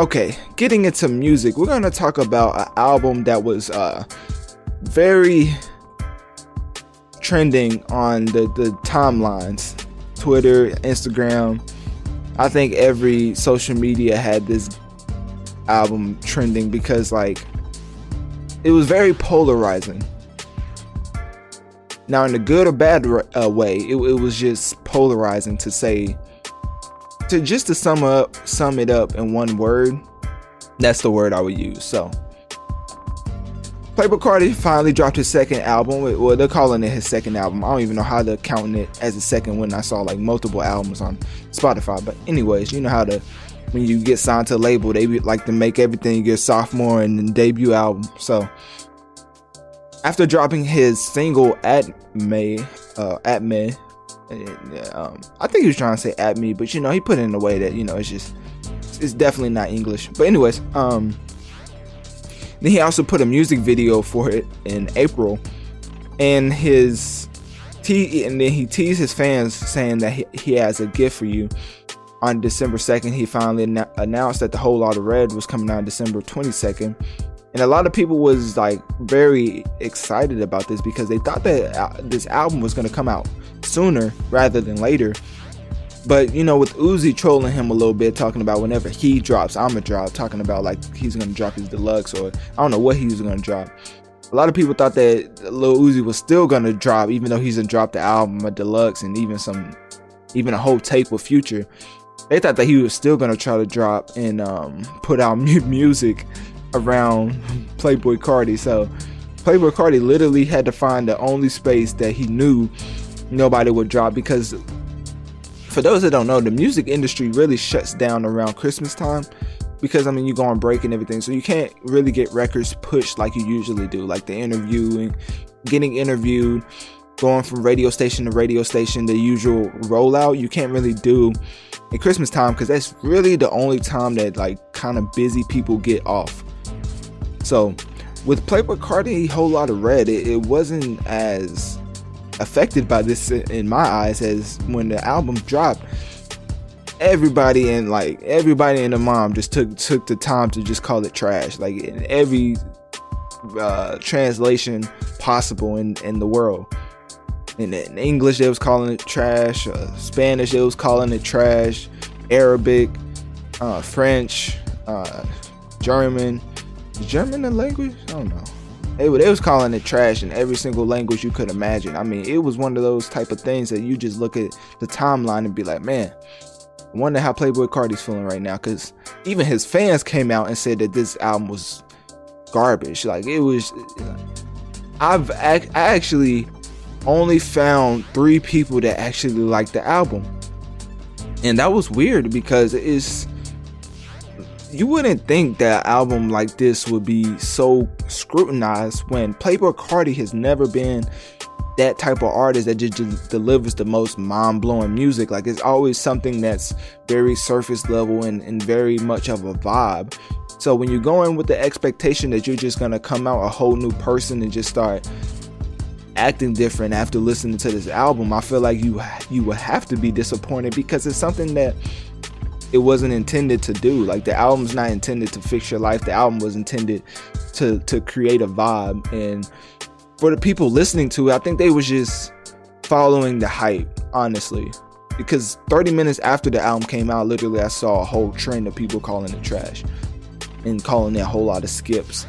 Okay, getting into music, we're gonna talk about an album that was uh very trending on the, the timelines Twitter, Instagram. I think every social media had this album trending because, like, it was very polarizing. Now, in a good or bad uh, way, it, it was just polarizing to say, to just to sum up, sum it up in one word. That's the word I would use. So, Playboi Carti finally dropped his second album. Well, they're calling it his second album. I don't even know how they're counting it as a second when I saw like multiple albums on Spotify. But anyways, you know how to when you get signed to a label, they like to make everything your sophomore and debut album. So after dropping his single at May, uh, at May, um, I think he was trying to say at me, but you know he put it in a way that you know it's just it's definitely not English. But anyways, um then he also put a music video for it in April, and his te- and then he teased his fans saying that he, he has a gift for you. On December 2nd, he finally an- announced that the Whole Lotta Red was coming out December 22nd. And a lot of people was like very excited about this because they thought that uh, this album was going to come out sooner rather than later. But you know, with Uzi trolling him a little bit, talking about whenever he drops, I'ma drop, talking about like he's gonna drop his deluxe or I don't know what he was gonna drop. A lot of people thought that Lil Uzi was still gonna drop, even though he's gonna drop the album, a deluxe, and even some, even a whole tape with Future. They thought that he was still gonna try to drop and um, put out music around Playboi Carti. So Playboi Carti literally had to find the only space that he knew nobody would drop because for those that don't know, the music industry really shuts down around Christmas time because I mean you go on break and everything, so you can't really get records pushed like you usually do, like the interviewing, getting interviewed, going from radio station to radio station, the usual rollout. You can't really do at Christmas time because that's really the only time that like kind of busy people get off. So with Playboi Carti, a Whole Lotta Red, it, it wasn't as affected by this in my eyes as when the album dropped everybody and like everybody and the mom just took took the time to just call it trash. Like in every uh, translation possible in in the world. In, in english they was calling it trash. Uh, spanish they was calling it trash. Arabic uh, french uh, german. German the language? I don't know they, they was calling it trash in every single language you could imagine. I mean, it was one of those type of things that you just look at the timeline and be like, man, I wonder how Playboi Carti's feeling right now. Because even his fans came out and said that this album was garbage. Like it was. I've I actually only found three people that actually liked the album, and that was weird because it's you wouldn't think that album like this would be so scrutinized when Playboi Carti has never been that type of artist that just, just delivers the most mind-blowing music. Like it's always something that's very surface level and, and very much of a vibe. So when you go in with the expectation that you're just gonna come out a whole new person and just start acting different after listening to this album i feel like you you would have to be disappointed because it's something that it wasn't intended to do. Like the album's not intended to fix your life. The album was intended to to create a vibe. And for the people listening to it, I think they was just following the hype, honestly. Because 30 minutes after the album came out, literally I saw a whole trend of people calling it trash and calling it a whole lot of skips.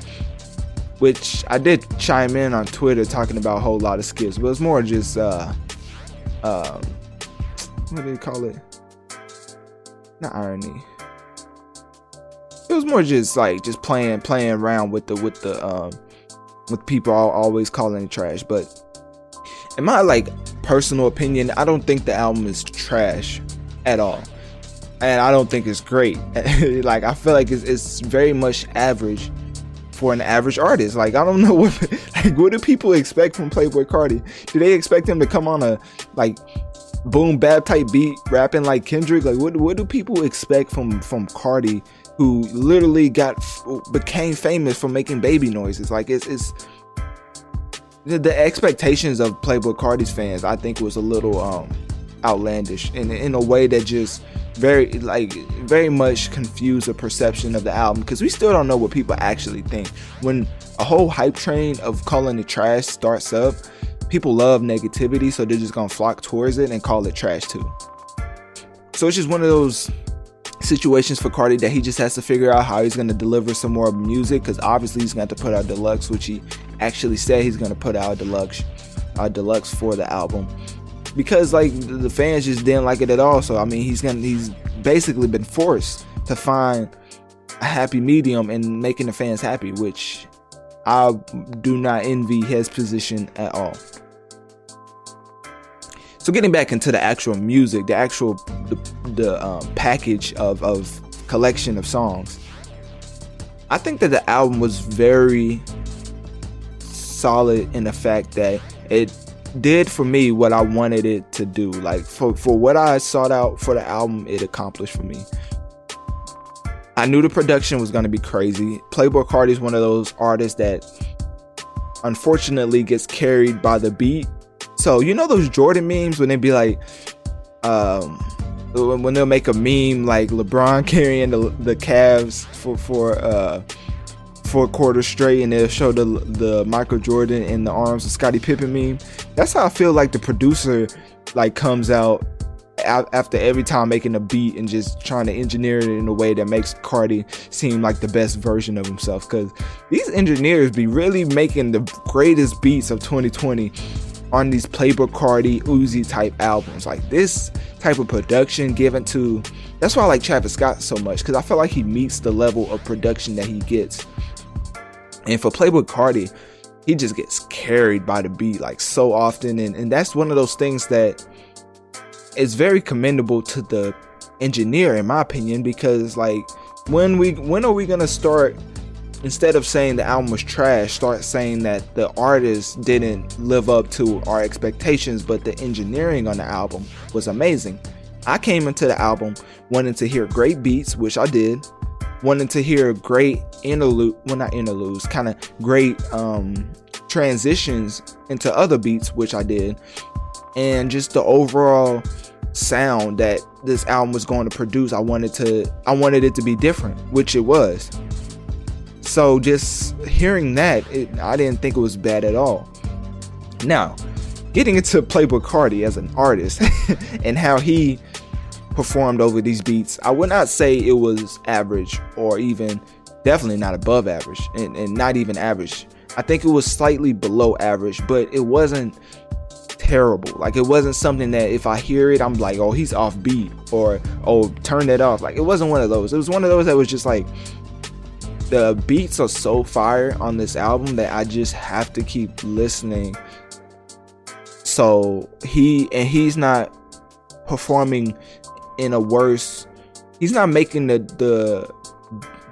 Which I did chime in on Twitter talking about a whole lot of skips, but it's more just uh um what do you call it? Not irony. It was more just like just playing playing around with the with the um with people always calling it trash. But in my like personal opinion, I don't think the album is trash at all. And I don't think it's great. like I feel like it's, it's very much average for an average artist. Like I don't know what like what do people expect from Playboi Carti? Do they expect him to come on a like boom bap type beat rapping like Kendrick. Like what what do people expect from from Carti who literally got became famous for making baby noises? Like it's it's the, the expectations of Playboi Carti's fans I think was a little um outlandish in in a way that just very like very much confuse the perception of the album because we still don't know what people actually think when a whole hype train of calling it trash starts up people love negativity so they're just gonna flock towards it and call it trash too so it's just one of those situations for Carti that he just has to figure out how he's to deliver some more music because obviously he's to have to put out deluxe, which he actually said he's to put out deluxe, uh, deluxe for the album because like the fans just didn't like it at all. So I mean, he's gonna he's basically been forced to find a happy medium and making the fans happy, which I do not envy his position at all. So getting back into the actual music, the actual the, the um, package of, of collection of songs, I think that the album was very solid in the fact that it did for me what I wanted it to do. Like for for what I sought out for the album, it accomplished for me. I knew the production was going to be crazy. Playboi Carti is one of those artists that unfortunately gets carried by the beat so you know those Jordan memes when they be like, um, when they'll make a meme like LeBron carrying the the Cavs for for uh for a quarter straight, and they'll show the the Michael Jordan in the arms of Scottie Pippen meme. That's how I feel like the producer like comes out after every time making a beat and just trying to engineer it in a way that makes Carti seem like the best version of himself. Because these engineers be really making the greatest beats of 2020 on these Playboi Carti, Uzi type albums. Like this type of production given to that's why I like Travis Scott so much because I feel like he meets the level of production that he gets. And for Playboi Carti, he just gets carried by the beat like so often, and, and that's one of those things that is very commendable to the engineer, in my opinion, because like when we when are we gonna start instead of saying the album was trash, start saying that the artist didn't live up to our expectations, but the engineering on the album was amazing. I came into the album wanting to hear great beats, which I did, wanting to hear great interlude, well not interludes, kind of great um, transitions into other beats, which I did, and just the overall sound that this album was going to produce. I wanted to, I wanted it to be different, which it was. So just hearing that, it, I didn't think it was bad at all. Now, getting into Playboi Carti as an artist and how he performed over these beats, I would not say it was average or even definitely not above average and, and not even average. I think it was slightly below average, but it wasn't terrible. Like it wasn't something that if I hear it, I'm like, oh, he's off beat or oh, turn that off. Like it wasn't one of those. It was one of those that was just like the beats are so fire on this album that I just have to keep listening. So he and he's not performing in a worse he's not making the the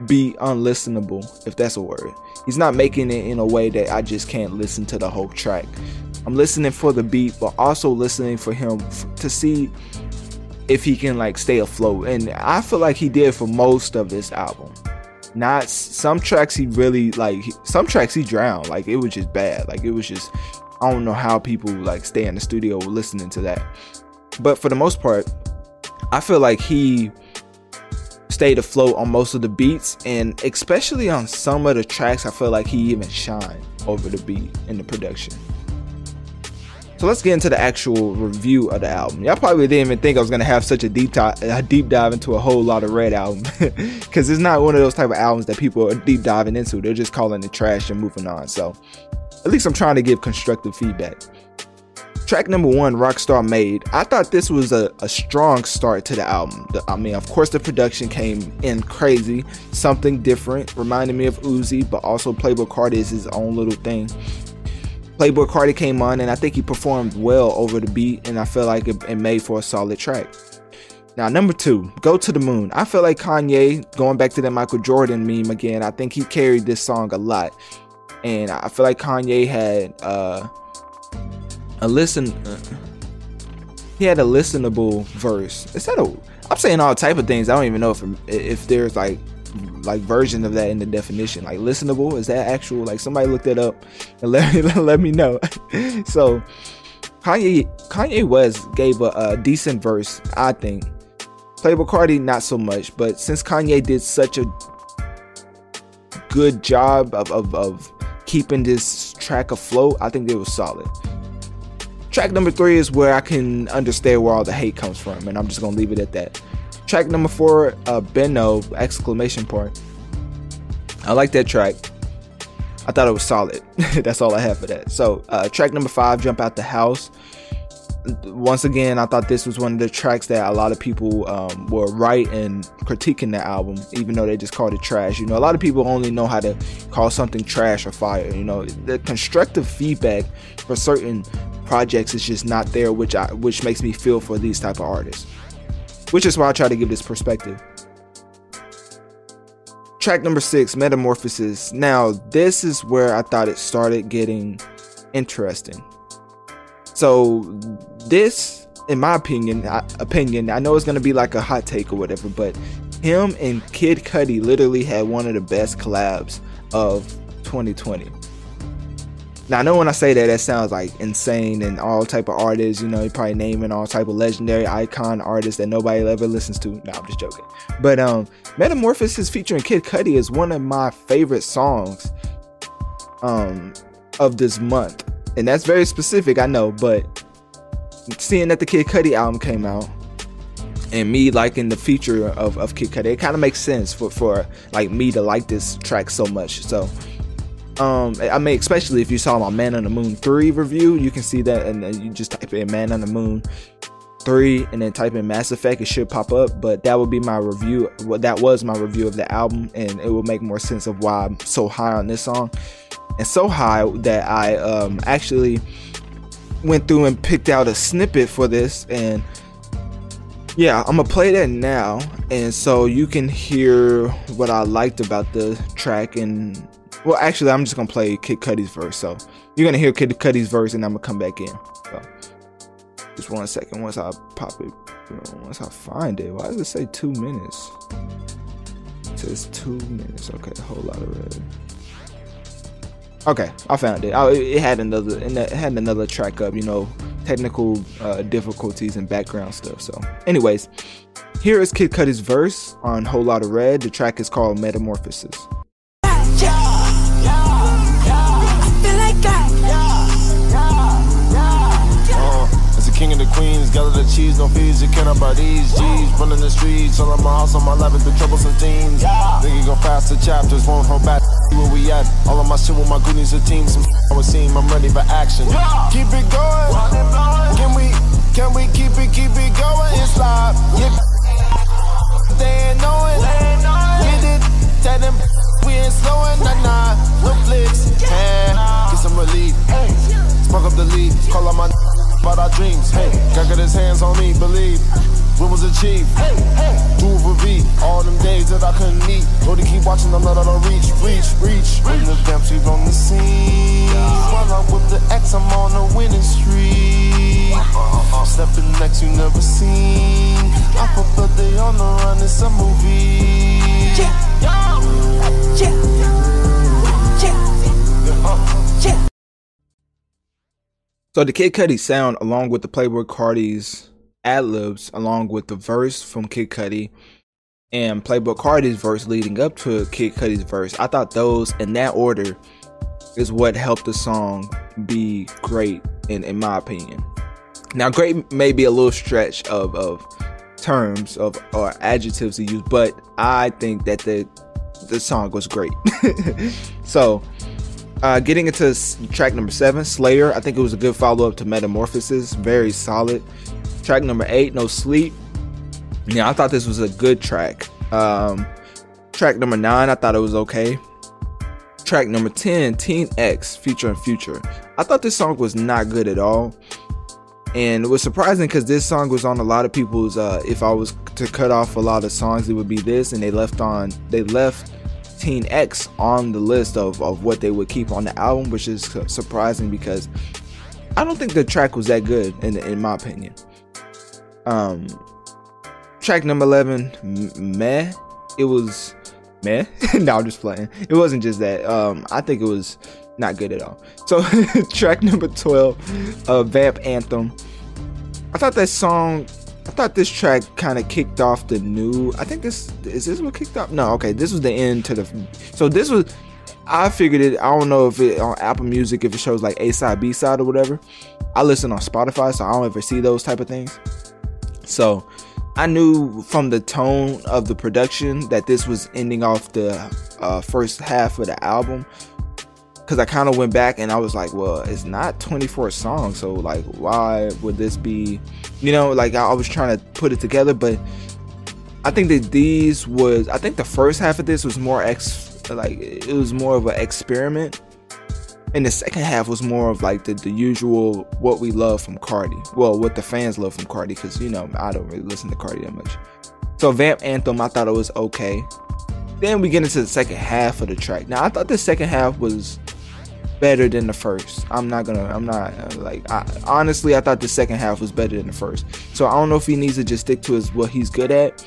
beat unlistenable if that's a word. He's not making it in a way that I just can't listen to the whole track. I'm listening for the beat but also listening for him to see if he can like stay afloat and I feel like he did for most of this album not some tracks he really like some tracks he drowned. Like it was just bad. Like it was just i don't know how people like stay in the studio listening to that. But for the most part i feel like he stayed afloat on most of the beats. And especially on some of the tracks i feel like he even shined over the beat in the production so let's get into the actual review of the album. Y'all probably didn't even think I was gonna have such a deep dive, deep dive into a Whole Lotta Red album, because it's not one of those type of albums that people are deep diving into. They're just calling it trash and moving on. So at least I'm trying to give constructive feedback. Track number one, Rockstar Made. I thought this was a, a strong start to the album. The, I mean, of course, the production came in crazy, something different, reminding me of Uzi, but also Playboi Carti is his own little thing. Playboi Carti came on and I think he performed well over the beat and I feel like it, it made for a solid track. Now, number two, Go to the Moon. I feel like Kanye, going back to that Michael Jordan meme again, I think he carried this song a lot. And I feel like Kanye had uh, a listen. Uh, he had a listenable verse. Instead of, I'm saying all type of things. I don't even know if if there's like like version of that in the definition. Like listenable is that actual? Like somebody looked that up and let me let me know. so Kanye Kanye West gave a, a decent verse, I think. Playboi Carti not so much, but since Kanye did such a good job of, of, of keeping this track afloat, I think it was solid. Track number three is where I can understand where all the hate comes from, and I'm just gonna leave it at that. Track number four, uh, Beno exclamation point. I like that track. I thought it was solid. That's all I have for that. So, uh, track number five, Jump Out the House. Once again, I thought this was one of the tracks that a lot of people um, were right in critiquing the album, even though they just called it trash. You know, a lot of people only know how to call something trash or fire. You know, the constructive feedback for certain projects is just not there, which I which makes me feel for these type of artists. Which is why I try to give this perspective. Track number six, Metamorphosis. Now, this is where I thought it started getting interesting. So, this, in my opinion, I, opinion, I know it's gonna be like a hot take or whatever, but him and Kid Cudi literally had one of the best collabs of 2020. Now I know when I say that, that sounds like insane and all type of artists. You know, you're probably naming all type of legendary icon artists that nobody ever listens to. No, I'm just joking. But um, Metamorphosis featuring Kid Cudi is one of my favorite songs um of this month, and that's very specific. I know, but seeing that the Kid Cudi album came out and me liking the feature of, of Kid Cudi, it kind of makes sense for, for like me to like this track so much. So um, I mean, especially if you saw my Man on the Moon 3 review, you can see that, and you just type in Man on the Moon 3 and then type in Mass Effect, it should pop up. But that would be my review. That was my review of the album, and it will make more sense of why I'm so high on this song. And so high that I um, actually went through and picked out a snippet for this, and yeah, I'm gonna play that now, and so you can hear what I liked about the track and well, actually, I'm just gonna play Kid Cudi's verse. So you're gonna hear Kid Cudi's verse, and I'm gonna come back in. So just one second. Once I pop it, once I find it. Why does it say two minutes? It says two minutes. Okay, a Whole Lotta Red. Okay, I found it. Oh, it had another, it had another track up. You know, technical uh, difficulties and background stuff. So, anyways, here is Kid Cudi's verse on Whole Lotta Red. The track is called Metamorphosis. King of the queens, gather the cheese, no fees, you cannot buy these G's. Running the streets, all on my house, on my lap, the troublesome teens. Yeah. Nigga go faster chapters, won't hold back. Where we at? All of my shit with my goonies, a team, some I was seeing, I'm ready for action. Yeah. Keep it going. Can we, can we keep it, keep it going? It's live. Yeah. They ain't knowing. Get it, tell them we ain't slowing, nah, nah. No flicks, yeah. Get some relief. Smoke up the lead, call on my about our dreams. Hey, God got his hands on me, believe. What was achieved? Hey, hey. Do for V. All them days that I couldn't eat. Go to keep watching, I'm not on reach, reach, reach. When the Dempsey on the scene. While I'm with the X, I'm on a winning streak. Uh-huh. Stepping next, you never seen. I put the day on the run, it's a movie. Yeah, yeah, yeah, yeah. So the Kid Cudi sound, along with the Playboi Carti's ad libs, along with the verse from Kid Cudi and Playboi Carti's verse leading up to Kid Cudi's verse, I thought those in that order is what helped the song be great, in in my opinion. Now, great may be a little stretch of of terms of or adjectives to use, but I think that the the song was great. so uh, getting into track number seven, Slayer. I think it was a good follow up to Metamorphosis. Very solid. Track number eight, No Sleep. Yeah, I thought this was a good track. Um, track number nine, I thought it was okay. Track number 10, Teen X featuring Future. I thought this song was not good at all. And it was surprising because this song was on a lot of people's. Uh, if I was to cut off a lot of songs, it would be this, and they left on. They left Teen X on the list of, of what they would keep on the album, which is surprising because I don't think the track was that good in in my opinion. Um, track number eleven, meh. It was man. no, I'm just playing. It wasn't just that. Um, I think it was not good at all. So track number 12, uh, Vamp Anthem. I thought that song I thought this track kind of kicked off the new. I think this is this what kicked off. No, okay, this was the end to the. So this was. I figured it. I don't know if it on Apple Music if it shows like A side, B side, or whatever. I listen on Spotify, so I don't ever see those type of things. So I knew from the tone of the production that this was ending off the uh, first half of the album because I kind of went back and I was like, well, it's not 24 songs, so like, why would this be? You know, like I, was trying to put it together, but I think that these was, I think the first half of this was more ex, like it was more of an experiment, and the second half was more of like the, the usual what we love from Carti. Well, what the fans love from Carti, because you know I don't really listen to Carti that much. So Vamp Anthem, I thought it was okay. Then we get into the second half of the track. Now I thought the second half was better than the first. I'm not gonna. I'm not like. I, honestly, I thought the second half was better than the first. So I don't know if he needs to just stick to his what he's good at.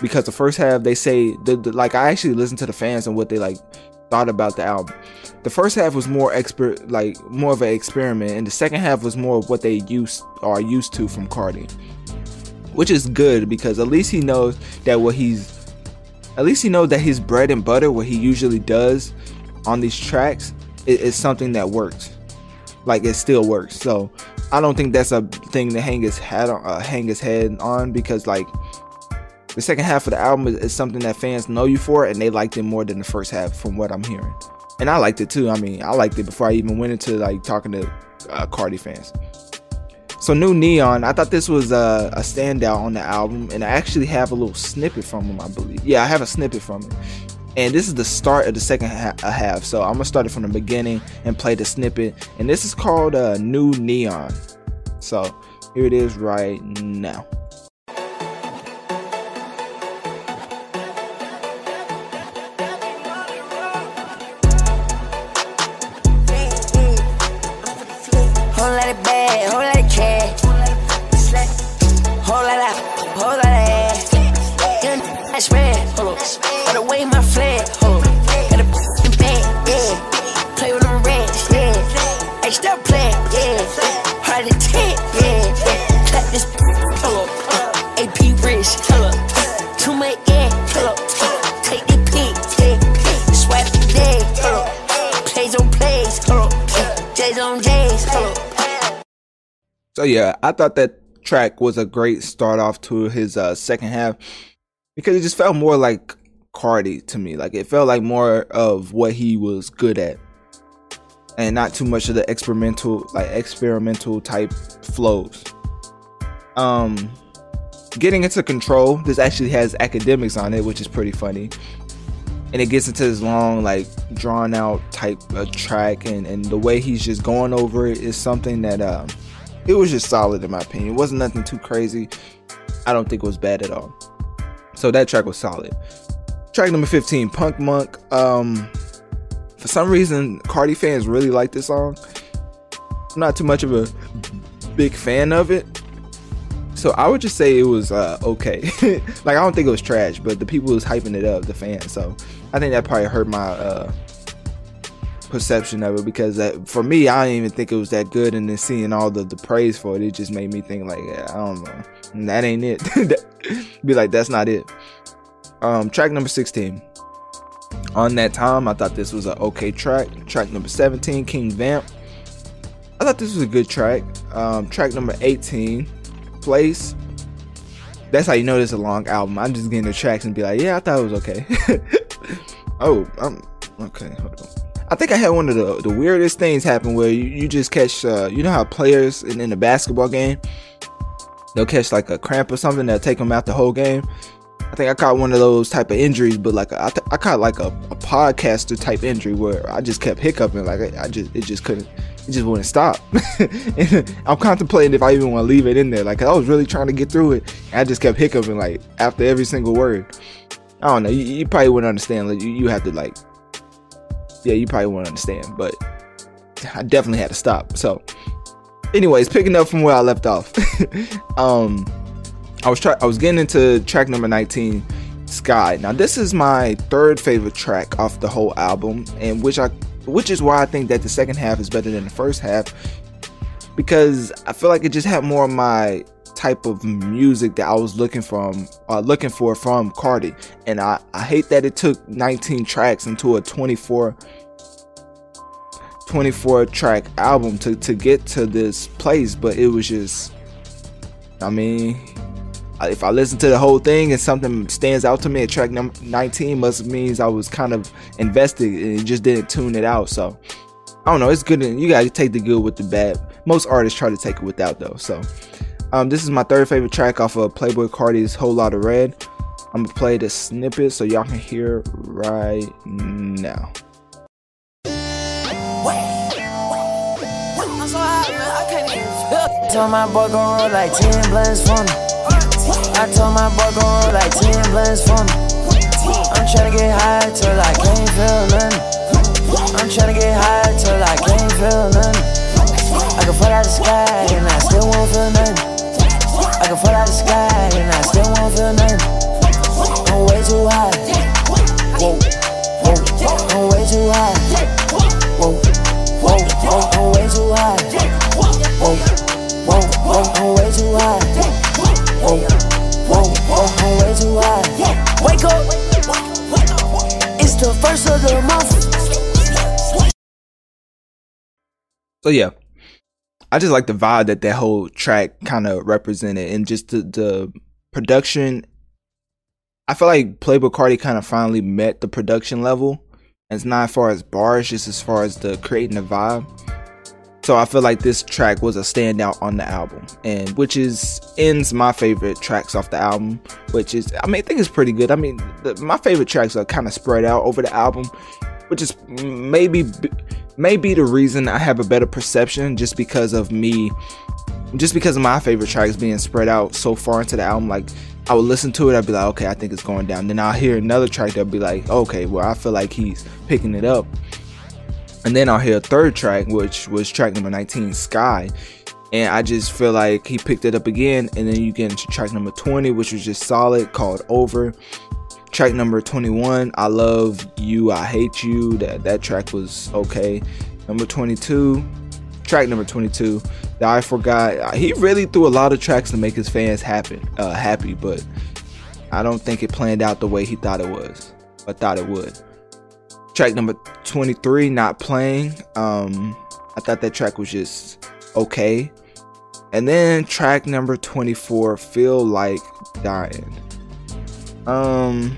Because the first half, they say the, the like I actually listened to the fans and what they like thought about the album. The first half was more expert, like more of an experiment, and the second half was more of what they used are used to from Carti, which is good because at least he knows that what he's, at least he knows that his bread and butter, what he usually does on these tracks, is something that works. Like it still works. So I don't think that's a thing to hang his head on, uh, hang his head on because like the second half of the album is, is, something that fans know you for, and they liked it more than the first half, from what I'm hearing. And I liked it too. I mean, I liked it before I even went into like talking to uh, Carti fans. So new neon, I thought this was a, a, standout on the album, and I actually have a little snippet from him. I believe, yeah, I have a snippet from it and this is the start of the second half. So i'm gonna start it from the beginning and play the snippet. And this is called uh, new neon. So here it is right now So yeah, I thought that track was a great start off to his uh, second half because it just felt more like Carti to me. Like it felt like more of what he was good at, and not too much of the experimental, like experimental type flows. Um, getting into control. This actually has academics on it, which is pretty funny. And it gets into this long, like drawn out type of track, and and the way he's just going over it is something that um it was just solid in my opinion. It wasn't nothing too crazy. I don't think it was bad at all. So that track was solid. Track number 15, Punk Monk. Um, for some reason, Carti fans really like this song. I'm not too much of a big fan of it. So I would just say it was uh, okay. like I don't think it was trash, but the people was hyping it up, the fans. So I think that probably hurt my uh, perception of it because that, for me, I didn't even think it was that good. And then seeing all the, the praise for it, it just made me think like, I don't know, that ain't it. Be like, that's not it. Um, track number 16. On that time, I thought this was an okay track. Track number 17, King Vamp. I thought this was a good track. Um, track number 18, Place. That's how you know this is a long album. I'm just getting the tracks and be like, yeah, I thought it was okay. oh, I'm okay. Hold on. I think I had one of the, the weirdest things happen where you, you just catch, uh, you know how players in, in a basketball game, they'll catch like a cramp or something that'll take them out the whole game. I think I caught one of those type of injuries, but like I, th- I caught like a, a podcaster type injury where I just kept hiccuping, like I, I just it just couldn't, it just wouldn't stop. and I'm contemplating if I even want to leave it in there, like I was really trying to get through it, I just kept hiccuping like after every single word. I don't know, you, you probably wouldn't understand. Like you, you have to like yeah, you probably wouldn't understand, but I definitely had to stop. So, anyways, picking up from where I left off, um, I was try- I was getting into track number 19, Sky. Now this is my third favorite track off the whole album, and which I which is why I think that the second half is better than the first half because I feel like it just had more of my type of music that I was looking from uh, looking for from Carti. And I, I hate that it took 19 tracks into a 24 24 track album to, to get to this place, but it was just I mean if I listen to the whole thing and something stands out to me at track number 19 must means I was kind of invested and just didn't tune it out. So I don't know, it's good. You gotta take the good with the bad. Most artists try to take it without though. So um, this is my third favorite track off of Playboi Carti's Whole Lotta Red. I'm gonna play the snippet so y'all can hear right now. Told my boy gon' roll like 10 blends for me. I told my boy gon' roll like 10 blends for me. I'm tryna get high till I can't feel nothing. I'm tryna get high till I can't feel nothing. I can fall out the sky and I still won't feel nothing. I can fall out the sky and I still won't feel nothing. I'm way too high. I'm way too high. Whoa, whoa, I'm way too high. So yeah, I just like the vibe that that whole track kind of represented, and just the, the production. I feel like Playboi Carti kind of finally met the production level. And it's not as far as bars, just as far as the creating the vibe. So I feel like this track was a standout on the album, and which is ends my favorite tracks off the album. Which is, I mean, I think it's pretty good. I mean, the, my favorite tracks are kind of spread out over the album, which is maybe maybe the reason I have a better perception just because of me, just because of my favorite tracks being spread out so far into the album. Like I would listen to it, I'd be like, okay, I think it's going down. Then I'll hear another track that'll be like, okay, well, I feel like he's picking it up. And then I'll hear a third track, which was track number 19, Sky. And I just feel like he picked it up again. And then you get into track number 20, which was just solid, called Over. Track number 21, I Love You, I Hate You. That, that track was okay. Number 22, track number 22, that I forgot. He really threw a lot of tracks to make his fans happy, uh, happy, but I don't think it planned out the way he thought it was, or thought it would. Track number 23, Not Playing. Um, I thought that track was just okay. And then track number 24, Feel Like Dying. Um,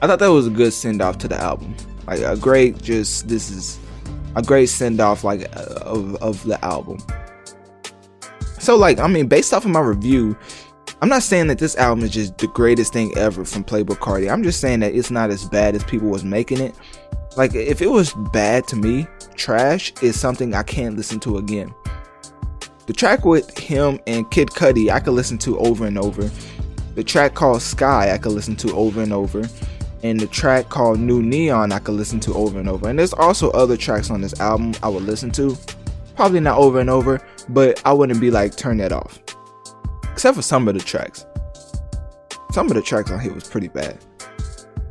I thought that was a good send off to the album. Like a great, just this is a great send off like of of the album. So like, I mean, based off of my review, I'm not saying that this album is just the greatest thing ever from Playboi Carti. I'm just saying that it's not as bad as people was making it. Like if it was bad to me, trash is something I can't listen to again. The track with him and Kid Cudi I could listen to over and over. The track called Sky I could listen to over and over. And the track called New Neon I could listen to over and over. And there's also other tracks on this album I would listen to. Probably not over and over, but I wouldn't be like turn that off. Except for some of the tracks. Some of the tracks on here was pretty bad.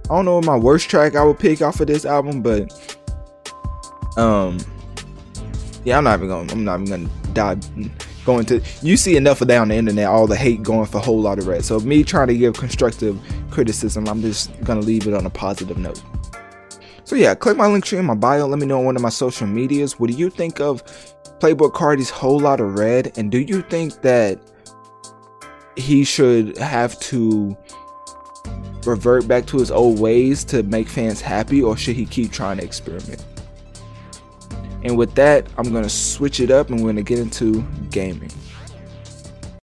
I don't know what my worst track I would pick off of this album, but um yeah, I'm not even gonna I'm not even gonna dive going to you see enough of that on the internet all the hate going for Whole Lotta Red so me trying to give constructive criticism i'm just gonna leave it on a positive note. So yeah click my link tree in my bio. Let me know on one of my social medias. What do you think of playboi carti's Whole Lotta Red? And do you think that he should have to revert back to his old ways to make fans happy or should he keep trying to experiment and with that, I'm going to switch it up and we're going to get into gaming.